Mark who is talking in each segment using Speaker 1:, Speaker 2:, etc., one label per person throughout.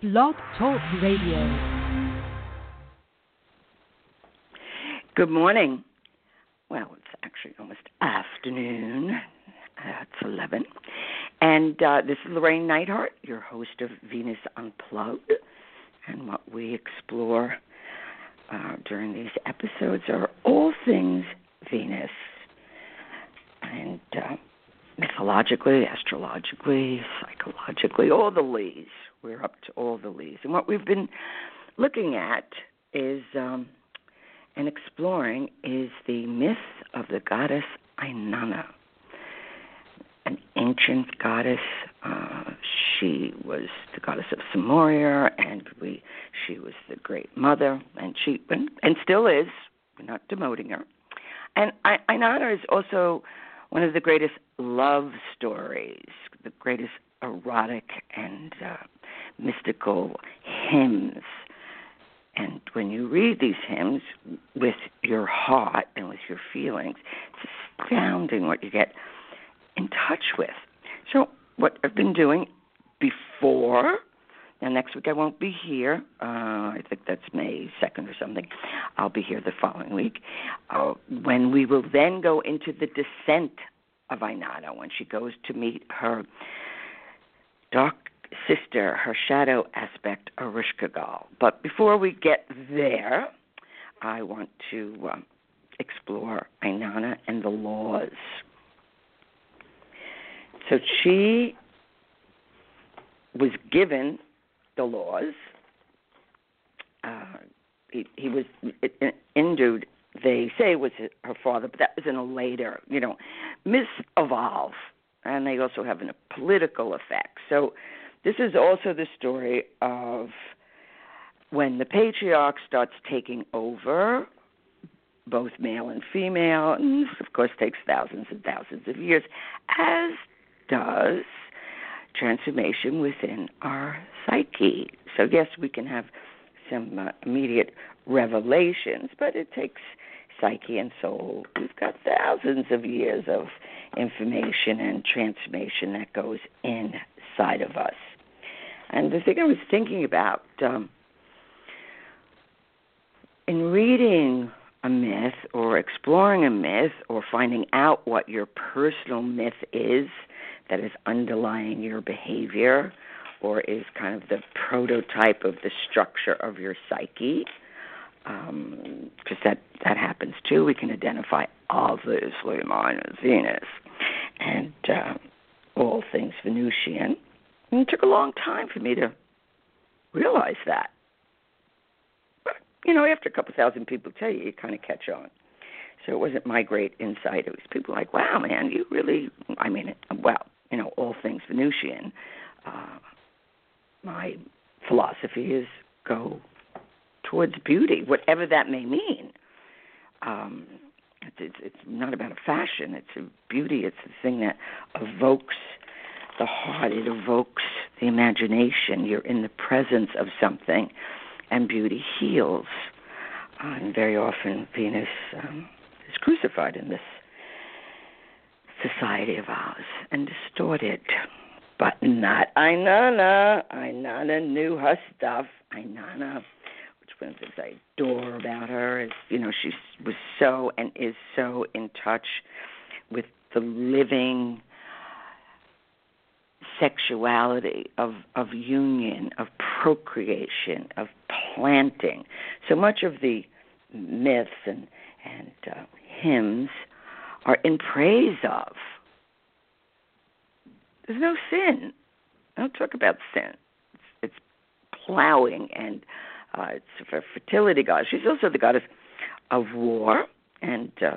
Speaker 1: Blog Talk Radio.
Speaker 2: Good morning. Well, it's actually almost afternoon. Uh, it's 11. And uh, this is Llorraine Neithardt, your host of Venus Unplugged. And what we explore uh, during these episodes are all things Venus. And uh, mythologically, astrologically, psychologically, all the Lees. We're up to all the Lees. And what we've been looking at is um, and exploring is the myth of the goddess Inanna, an ancient goddess. Uh, she was the goddess of Samoria, and we she was the great mother, and she and, and still is. We're not demoting her. And I, Inanna is also one of the greatest love stories, the greatest erotic and uh, mystical hymns. And when you read these hymns with your heart and with your feelings, it's astounding what you get in touch with. So, what I've been doing before, and next week I won't be here. Uh, I think that's May 2nd or something. I'll be here the following week. Uh, when we will then go into the descent of Inanna, when she goes to meet her dark sister, her shadow aspect, Ereshkigal. But before we get there, I want to um, explore Inanna and the laws. So she was given the laws. Uh, he, he was Endued, they say, was her father, but that was in a later, you know, misevolve. And they also have a political effect. So this is also the story of when the patriarch starts taking over, both male and female, and this, of course, takes thousands and thousands of years, as does transformation within our psyche. So, yes, we can have some uh, immediate revelations, but it takes psyche and soul. We've got thousands of years of information and transformation that goes inside of us. And the thing I was thinking about um, in reading a myth or exploring a myth or finding out what your personal myth is that is underlying your behavior or is kind of the prototype of the structure of your psyche because um, that that happens too. We can identify obviously mine as Venus and uh, all things Venusian. And it took a long time for me to realize that. But you know, after a couple thousand people tell you, you kind of catch on. So it wasn't my great insight. It was people like, "Wow, man, you really." I mean, well, you know, all things Venusian. Uh, my philosophy is go towards beauty, whatever that may mean. Um, it's, it's, it's not about a fashion. It's a beauty. It's the thing that evokes the heart. It evokes the imagination. You're in the presence of something, and beauty heals. Uh, and very often, Venus um, is crucified in this society of ours and distorted. But not Inanna. Inanna knew her stuff. Inanna one of the things I adore about her is, you know, she was so and is so in touch with the living sexuality of of union, of procreation, of planting. So much of the myths and and uh, hymns are in praise of. There's no sin. I don't talk about sin. It's, it's plowing and uh, it's a fertility goddess. She's also the goddess of war and uh,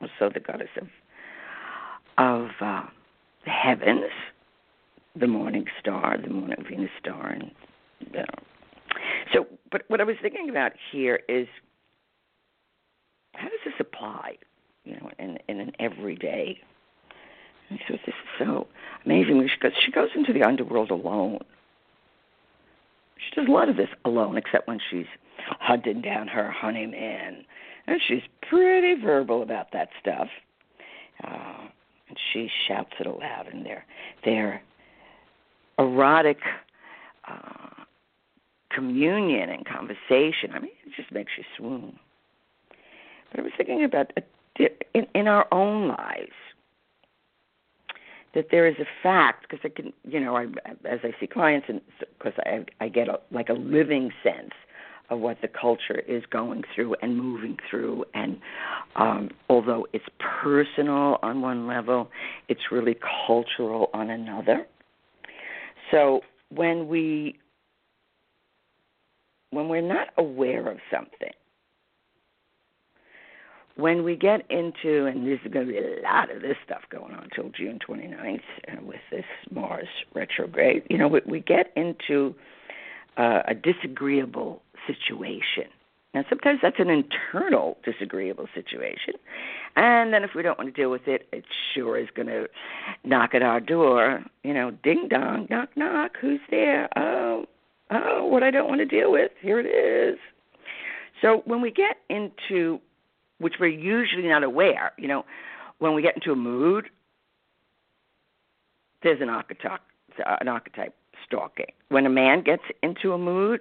Speaker 2: also the goddess of of uh, the heavens, the morning star, the morning Venus star, and you know. so. But what I was thinking about here is how does this apply, you know, in in an everyday. And so this is so amazing because she goes into the underworld alone she does a lot of this alone, except when she's hunting down her honeyman. And she's pretty verbal about that stuff. Uh, and she shouts it aloud, and they're, they're erotic uh, communion and conversation. I mean, it just makes you swoon. But I was thinking about in, in our own lives that there is a fact because I can, you know, I, as I see clients and because I I get a, like a living sense of what the culture is going through and moving through and um although it's personal on one level it's really cultural on another. So when we when we're not aware of something when we get into, and there's going to be a lot of this stuff going on until June 29th uh, with this Mars retrograde, you know, we, we get into uh, a disagreeable situation. Now, sometimes that's an internal disagreeable situation. And then if we don't want to deal with it, it sure is going to knock at our door. You know, ding dong, knock, knock, who's there? Oh, oh, what I don't want to deal with, here it is. So when we get into which we're usually not aware. You know, when we get into a mood, there's an archetype, an archetype stalking. When a man gets into a mood,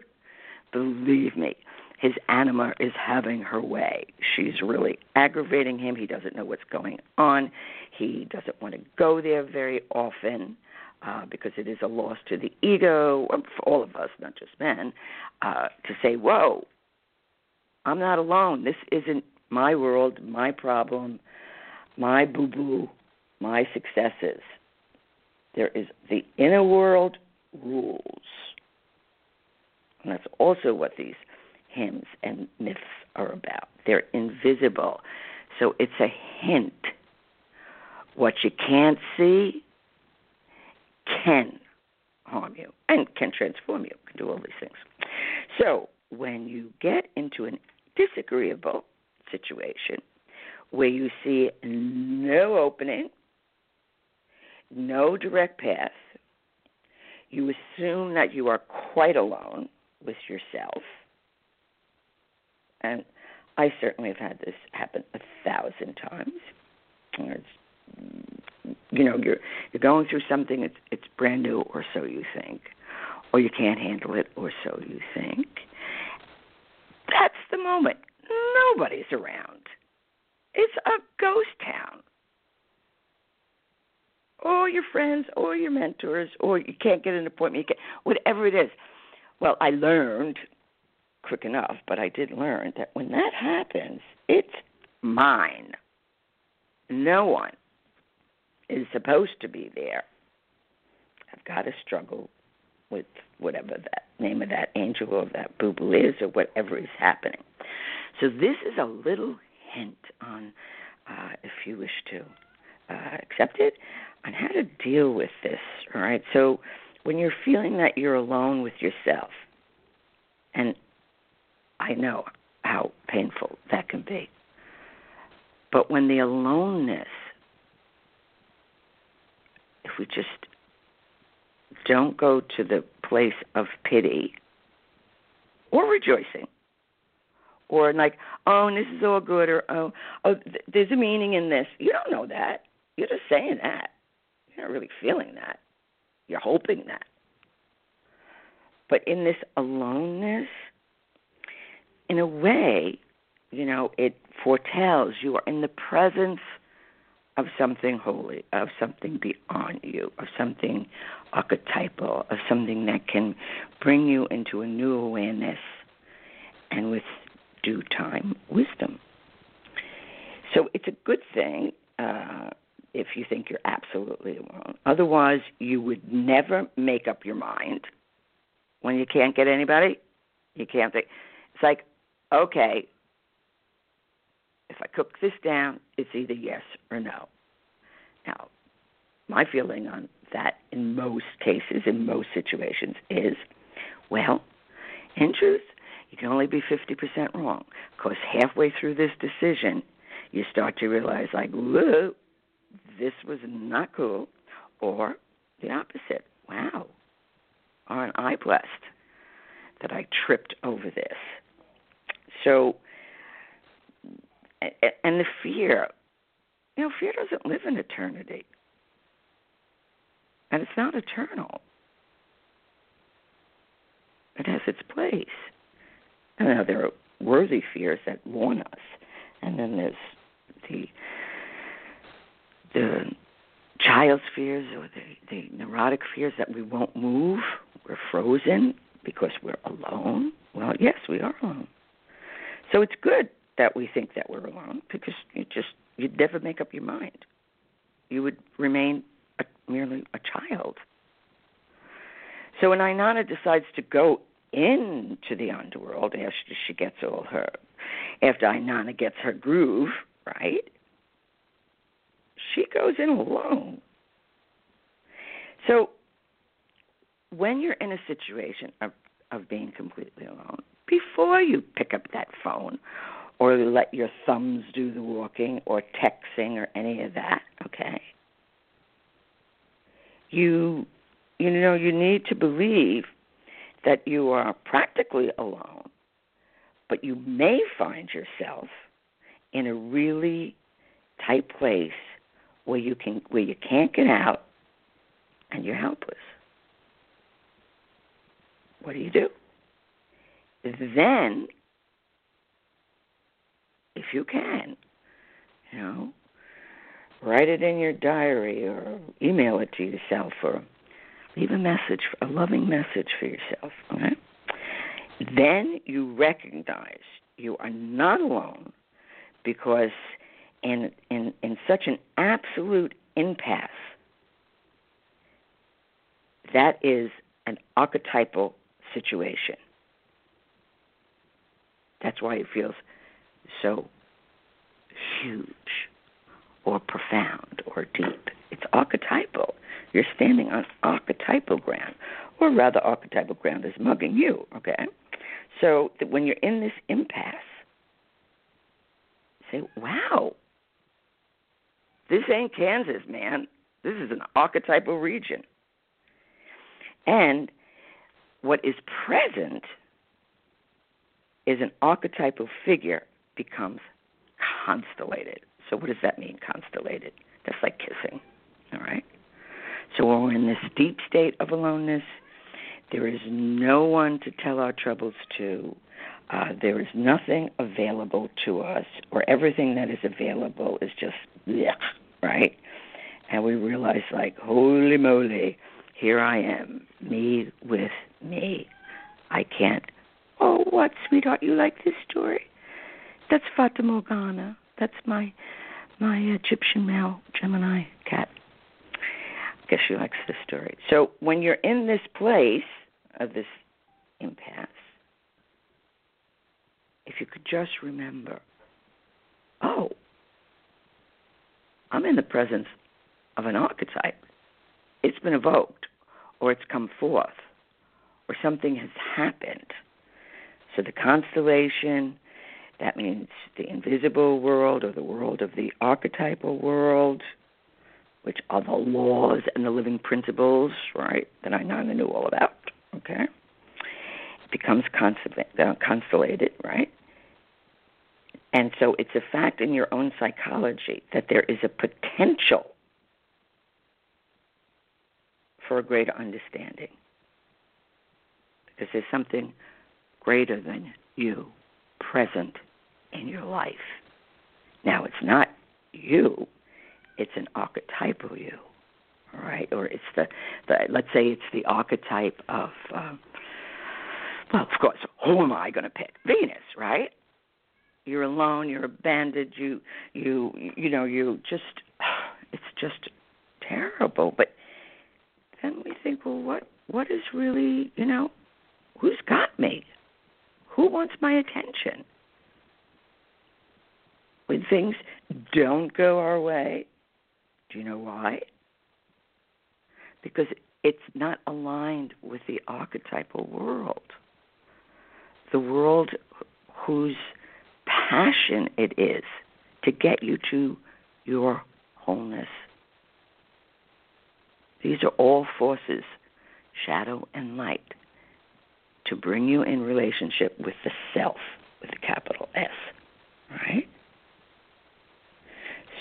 Speaker 2: believe me, his anima is having her way. She's really aggravating him. He doesn't know what's going on. He doesn't want to go there very often uh, because it is a loss to the ego for all of us, not just men, uh, to say, "Whoa, I'm not alone. This isn't my world, my problem, my boo boo, my successes. There is the inner world rules. And that's also what these hymns and myths are about. They're invisible. So it's a hint. What you can't see can harm you and can transform you, can do all these things. So when you get into an disagreeable situation where you see no opening, no direct path, you assume that you are quite alone with yourself. And I certainly have had this happen a thousand times. It's, you know, you're you're going through something. It's it's brand new, or so you think, or you can't handle it, or so you think. That's the moment nobody's around. It's a ghost town. Or your friends, or your mentors, or you can't get an appointment, you whatever it is. Well, I learned quick enough, but I did learn that when that happens, it's mine. No one is supposed to be there. I've got to struggle with whatever that name of that angel or that boo boo is or whatever is happening. So this is a little hint on, uh, if you wish to uh, accept it, on how to deal with this. All right. So when you're feeling that you're alone with yourself, and I know how painful that can be, but when the aloneness, if we just don't go to the place of pity or rejoicing, or like, oh, this is all good, or oh, oh, th- there's a meaning in this. You don't know that. You're just saying that. You're not really feeling that. You're hoping that. But in this aloneness, in a way, you know, it foretells you are in the presence of something holy, of something beyond you, of something archetypal, of something that can bring you into a new awareness and with due time wisdom. So it's a good thing uh, if you think you're absolutely alone. Otherwise, you would never make up your mind when you can't get anybody. You can't think. It's like, okay, if I cook this down, it's either yes or no. Now, my feeling on that in most cases, in most situations, is well, in truth, you can only be 50% wrong. Because halfway through this decision, you start to realize, like, whoa, this was not cool. Or the opposite, wow, aren't I blessed that I tripped over this? So, and the fear, you know, fear doesn't live in eternity. And it's not eternal. It has its place. And now there are worthy fears that warn us, and then there's the the child's fears or the, the neurotic fears that we won't move, we're frozen because we're alone. Well, yes, we are alone. So it's good that we think that we're alone because you just you'd never make up your mind. You would remain a, merely a child. So when Inanna decides to go into the underworld after she gets all her, after Inanna gets her groove, right? She goes in alone. So when you're in a situation of, of being completely alone, before you pick up that phone or let your thumbs do the walking or texting or any of that, okay? You you know, you need to believe that you are practically alone, but you may find yourself in a really tight place where you can where you can't get out and you're helpless. What do you do? Then if you can, you know, write it in your diary or email it to yourself or leave a message, a loving message for yourself. Okay? Then you recognize you are not alone because in in in such an absolute impasse that is an archetypal situation. That's why it feels so huge or profound or deep. It's archetypal. You're standing on archetypal ground, or rather, archetypal ground is mugging you, okay? So that when you're in this impasse, say, wow, this ain't Kansas, man. This is an archetypal region. And what is present is an archetypal figure becomes constellated. So, what does that mean, constellated? That's like kissing, all right? So, we're in this deep state of aloneness, there is no one to tell our troubles to. Uh, there is nothing available to us, or everything that is available is just, blech, right? And we realize, like, holy moly, here I am, me with me. I can't. Oh, what, sweetheart, you like this story? That's Fata Morgana. That's my my Egyptian male Gemini cat. Guess she likes the story. So when you're in this place of this impasse, if you could just remember, oh, I'm in the presence of an archetype. It's been evoked, or it's come forth, or something has happened. So the constellation, that means the invisible world or the world of the archetypal world, which are the laws and the living principles, right, that I now knew all about, okay? It becomes uh, constellated, right? And so it's a fact in your own psychology that there is a potential for a greater understanding. Because there's something greater than you present in your life. Now, it's not you, it's an archetypal you, right? Or it's the, the let's say it's the archetype of, um, well, of course, who am I going to pick? Venus, right? You're alone, you're abandoned, you, you, you know, you just, it's just terrible. But then we think, well, what, what is really, you know, who's got me? Who wants my attention? When things don't go our way, do you know why? Because it's not aligned with the archetypal world. The world whose passion it is to get you to your wholeness. These are all forces, shadow and light, to bring you in relationship with the self with a capital S. Right?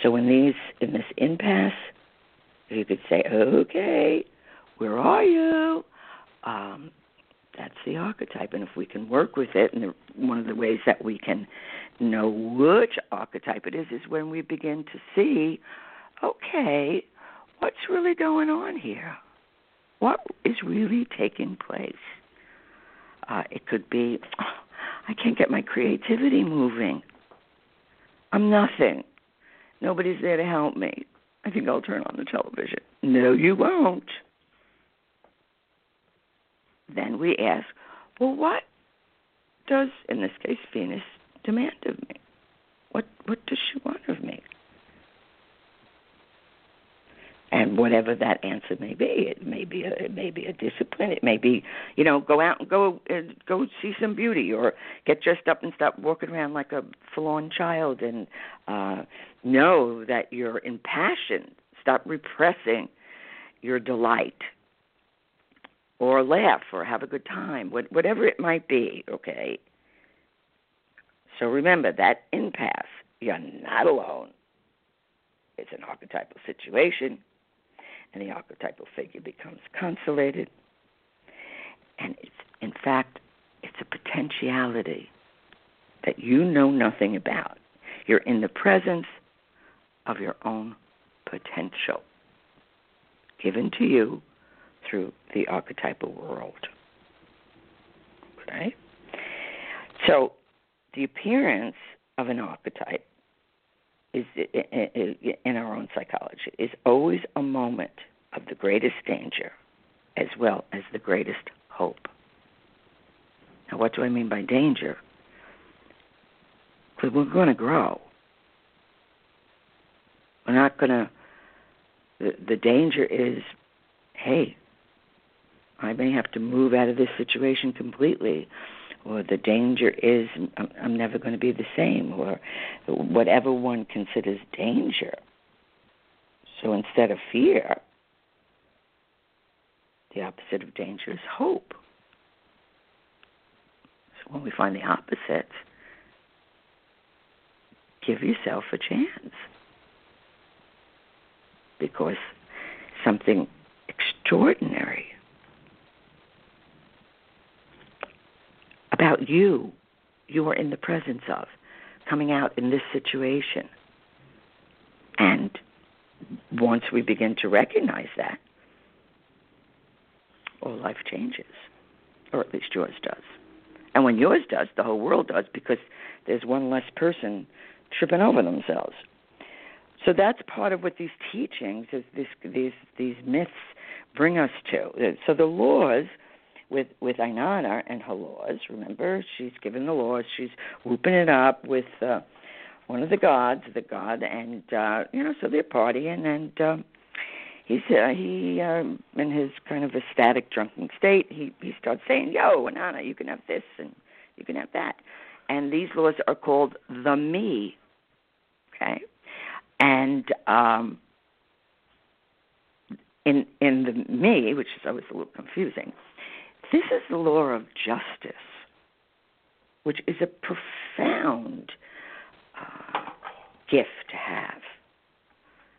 Speaker 2: So in these in this impasse, you could say, Okay, where are you? Um, that's the archetype. And if we can work with it, and the, one of the ways that we can know which archetype it is is when we begin to see, okay, what's really going on here? What is really taking place? Uh, it could be, oh, I can't get my creativity moving. I'm nothing. Nobody's there to help me. I think I'll turn on the television. No, you won't. Then we ask, well, what does, in this case, Venus demand of me? What what does she want of me? And whatever that answer may be. It may be a, it may be a discipline. It may be you know go out and go go see some beauty or get dressed up and stop walking around like a forlorn child and uh, know that you're impassioned. Stop repressing your delight or laugh or have a good time, whatever it might be. Okay. So remember that impasse. You're not alone. It's an archetypal situation and the archetypal figure becomes consolated. And it's, in fact, it's a potentiality that you know nothing about. You're in the presence of your own potential given to you through the archetypal world. Okay? So, the appearance of an archetype is in our own psychology is always a moment of the greatest danger as well as the greatest hope. Now, what do I mean by danger? Because we're going to grow. We're not going to. The, the danger is hey, I may have to move out of this situation completely or the danger is I'm, never going to be the same, or whatever one considers danger. So instead of fear, the opposite of danger is hope. So when we find the opposite, give yourself a chance. Because something extraordinary about you you are in the presence of coming out in this situation. And once we begin to recognize that, all life changes, or at least yours does. And when yours does, the whole world does because there's one less person tripping over themselves. So that's part of what these teachings, is this, these these myths bring us to. So the laws with with Inanna and her laws. Remember, she's given the laws. She's whooping it up with uh, one of the gods, the god, and uh, you know, so they're partying, and uh, he's uh, he um, in his kind of ecstatic, drunken state. He he starts saying, "Yo, Inanna, you can have this and you can have that," and these laws are called the me. Okay, and um, in in the me, which is always a little confusing this is the law of justice, which is a profound uh, gift to have.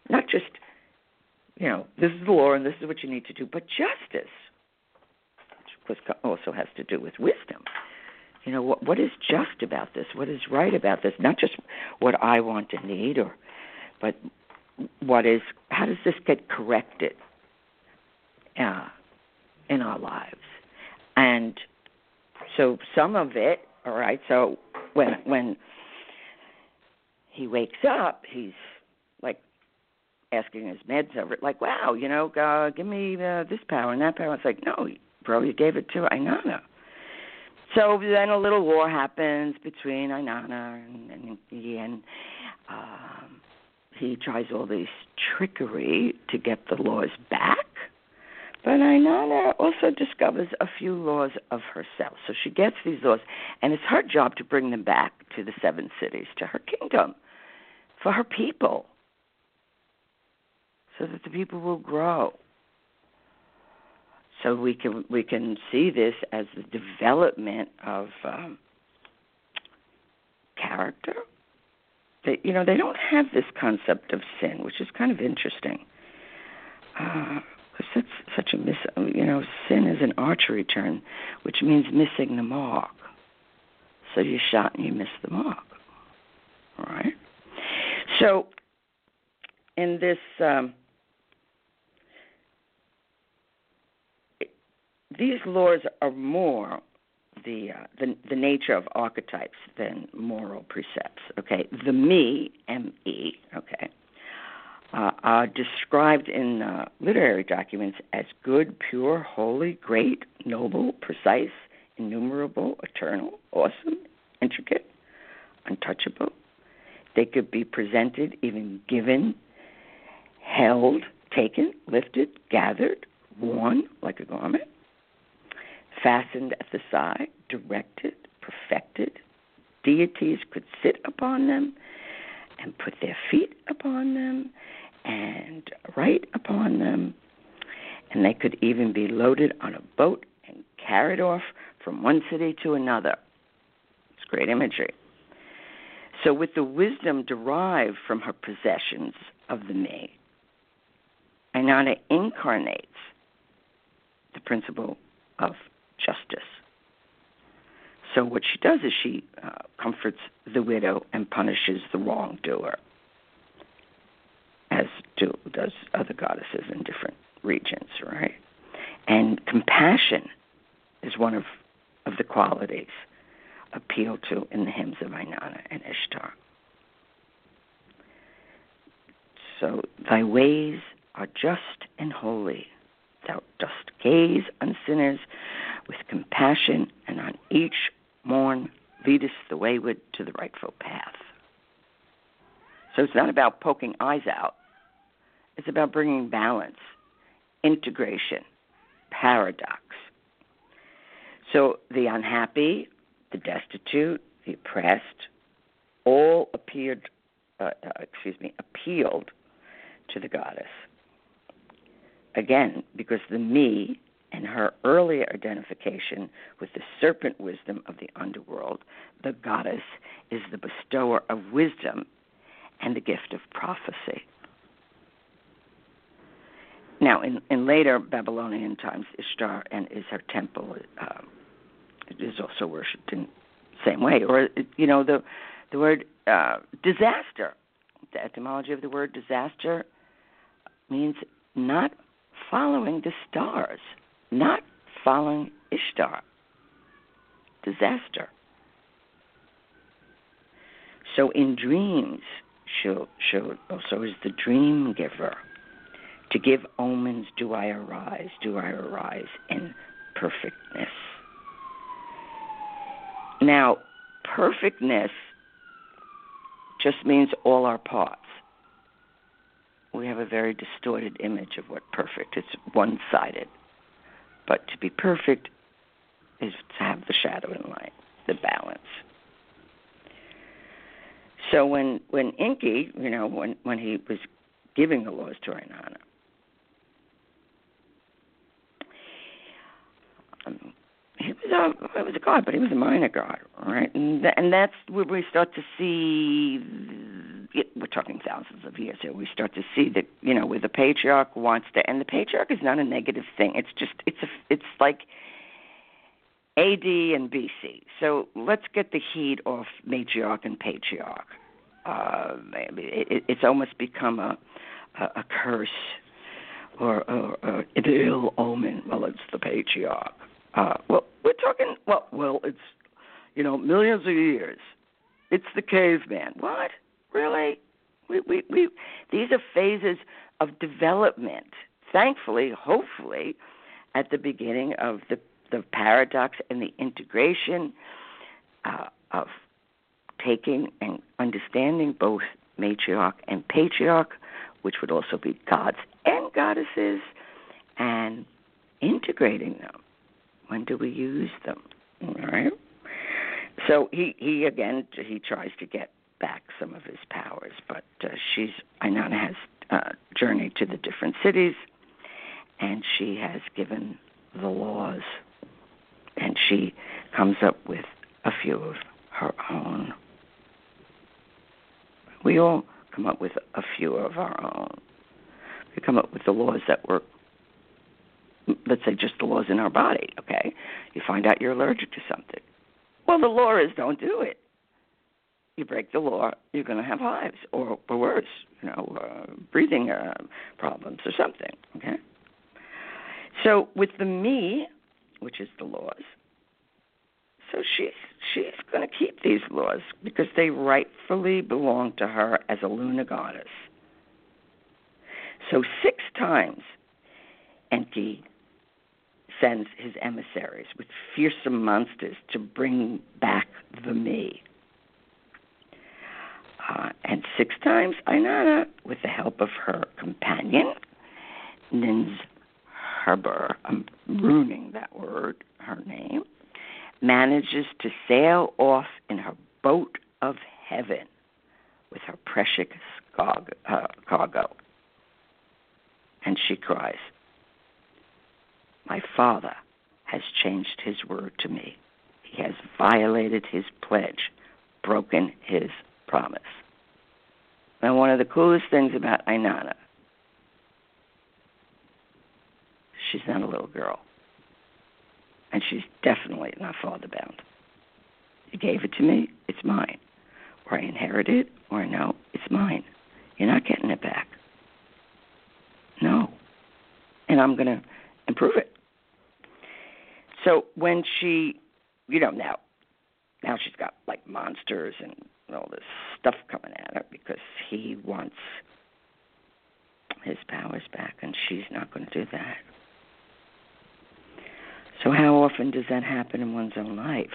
Speaker 2: Not just, you know, this is the law and this is what you need to do, but justice, which of course also has to do with wisdom. You know, what, what is just about this? What is right about this? Not just what I want and need, or, but what is, how does this get corrected uh, in our lives? And so some of it all right so when when he wakes up he's like asking his meds over it like wow you know uh, give me uh, this power and that power. It's like no bro you gave it to Inanna so then a little war happens between Inanna and, and um he tries all this trickery to get the laws back but Inanna also discovers a few laws of herself. So she gets these laws, and it's her job to bring them back to the seven cities, to her kingdom, for her people, so that the people will grow. So we can we can see this as the development of um, character. They, you know, they don't have this concept of sin, which is kind of interesting. Uh, That's such a miss. You know, sin is an archery term, which means missing the mark. So you shot and you missed the mark. All right. So in this. Um, these laws are more the, uh, the the nature of archetypes than moral precepts. Okay, the me, M E. Okay, uh, are described in uh, literary documents as good, pure, holy, great, noble, precise, innumerable, eternal, awesome, intricate, untouchable. They could be presented, even given, held, taken, lifted, gathered, worn like a garment fastened at the side, directed, perfected. Deities could sit upon them and put their feet upon them and write upon them. And they could even be loaded on a boat and carried off from one city to another. It's great imagery. So, with the wisdom derived from her possessions of the me, Inanna incarnates the principle of justice. So what she does is she uh, comforts the widow and punishes the wrongdoer, as do does other goddesses in different regions, right? And compassion is one of of the qualities appealed to in the hymns of Inanna and Ishtar. So thy ways are just and holy. Thou dost gaze on sinners with compassion, and on each morn us the wayward to the rightful path. So it's not about poking eyes out, it's about bringing balance, integration, paradox. So the unhappy, the destitute, the oppressed, all appeared, uh, uh, excuse me, appealed to the goddess. Again, because the me and her earlier identification with the serpent wisdom of the underworld, the goddess is the bestower of wisdom and the gift of prophecy. Now, in, in later Babylonian times, Ishtar and is her temple uh, is also worshipped in the same way. Or, you know, the the word uh, disaster, the etymology of the word disaster means not following the stars not following Ishtar. Disaster. So in dreams, she also oh, is the dream giver. To give omens, do I arise? Do I arise in perfectness? Now, perfectness just means all our parts. We have a very distorted image of what perfect. It's one-sided. But to be perfect is to have the shadow and light, the balance. So when when Enki, you know, when when he was giving the laws to Inanna, um, he was a he was a god, but he was a minor god, right? And th- and that's where we start to see. We're talking thousands of years here. We start to see that you know where the patriarch wants to, and the patriarch is not a negative thing. It's just it's a it's like AD and BC. So let's get the heat off matriarch and patriarch. Uh, it, it's almost become a a, a curse or an ill omen. Well, it's the patriarch uh, well, we're talking. Well, well, it's you know millions of years. It's the caveman. What? Really? We, we, we, these are phases of development. Thankfully, hopefully, at the beginning of the the paradox and the integration uh, of taking and understanding both matriarch and patriarch, which would also be gods and goddesses, and integrating them when do we use them? All right. So he he again he tries to get back some of his powers, but uh, she's Inanna has uh, journeyed to the different cities, and she has given the laws, and she comes up with a few of her own. We all come up with a few of our own. We come up with the laws that work let's say just the laws in our body, okay? You find out you're allergic to something. Well, the law is don't do it. You break the law, you're going to have hives, or, or worse, you know, uh, breathing uh, problems or something, okay? So with the me, which is the laws, so she's she's going to keep these laws because they rightfully belong to her as a lunar goddess. So six times Enki sends his emissaries with fearsome monsters to bring back the me. Uh, and six times Inanna, with the help of her companion, Nins Herbur, I'm ruining that word, her name, manages to sail off in her boat of heaven with her precious uh, cargo. And she cries, My father has changed his word to me. He has violated his pledge, broken his promise. Now, one of the coolest things about Inanna, she's not a little girl and she's definitely not father bound. You gave it to me, it's mine. Or I inherited it, or no, it's mine. You're not getting it back. No. And I'm going to improve it. So when she, you know, now, now she's got like monsters and all this stuff coming at her because he wants his powers back, and she's not going to do that. So, how often does that happen in one's own life?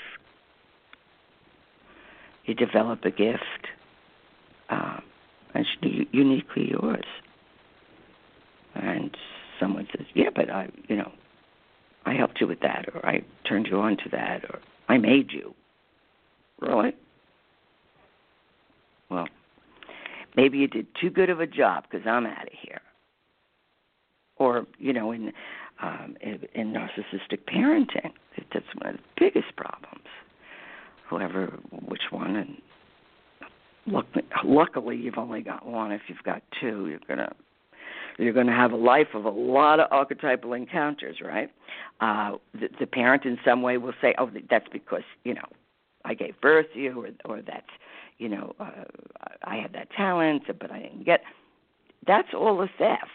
Speaker 2: You develop a gift um, that's uniquely yours. And someone says, Yeah, but I, you know, you with that, or I turned you on to that, or I made you. Really? Well, maybe you did too good of a job because I'm out of here. Or, you know, in um, in, in narcissistic parenting. That's one of the biggest problems. Whoever, which one, and luckily, luckily you've only got one. If you've got two, you're gonna you're going to have a life of a lot of archetypal encounters, right? Uh, the, the parent in some way will say, "Oh, that's because you know I gave birth to you," or, or that's you know uh, I had that talent, but I didn't get. That's all a theft.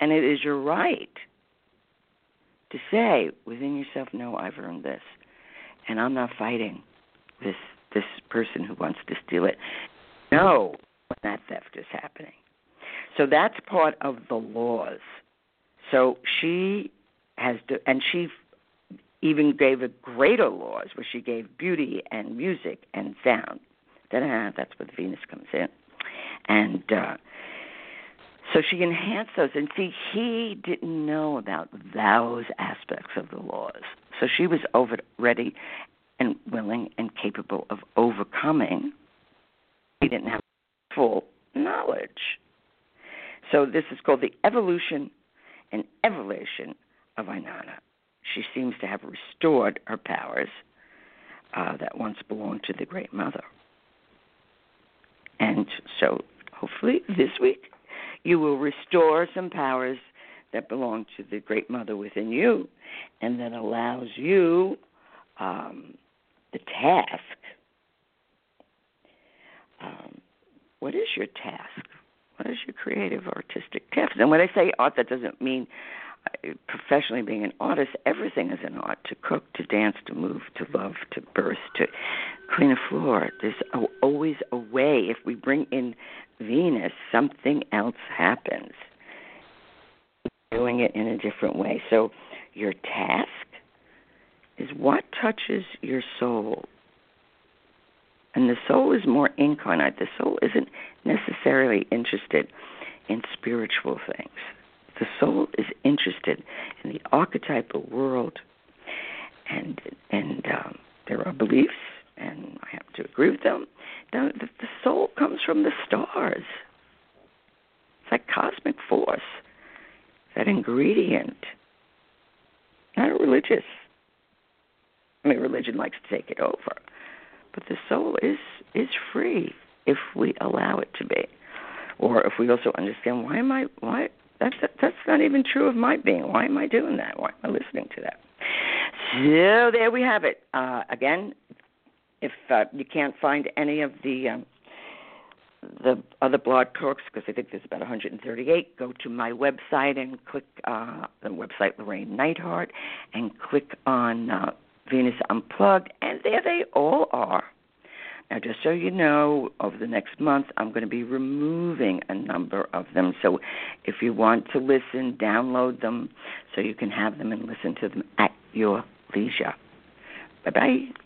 Speaker 2: And it is your right to say within yourself, no, I've earned this. And I'm not fighting this this person who wants to steal it. No, that theft is happening. So that's part of the laws. So she has to, and she even gave a greater laws where she gave beauty and music and sound. Da-da, that's where the Venus comes in. And uh, so she enhanced those. And see, he didn't know about those aspects of the laws. So she was over ready and willing and capable of overcoming. He didn't have full knowledge. So this is called the evolution and evolution of Inanna. She seems to have restored her powers uh, that once belonged to the Great Mother. And so hopefully this week you will restore some powers that belong to the Great Mother within you, and that allows you um, the task. Um, what is your task? What is your creative artistic task? And when I say art, that doesn't mean uh, professionally being an artist. Everything is an art: to cook, to dance, to move, to love, to birth, to clean a floor. There's always a way. If we bring in Venus, something else happens. Doing it in a different way. So, your task is what touches your soul. And the soul is more incarnate. The soul isn't necessarily interested in spiritual things. The soul is interested in the archetypal world, and and um, there are beliefs and I have to agree with them. The, the, soul comes from the stars. It's like cosmic force, that ingredient. Not religious. I mean, religion likes to take it over, but the soul is is free if we allow it to be, or if we also understand why am I why That's that's not even true of my being. Why am I doing that? Why am I listening to that? So there we have it. Uh, again, if uh, you can't find any of the um, the other blog talks, because I think there's about 138, go to my website and click uh, the website Llorraine Neithardt and click on uh, Venus Unplugged, and there they all are. Now, just so you know, over the next month, I'm going to be removing a number of them. So, if you want to listen, download them so you can have them and listen to them at your leisure. Bye bye.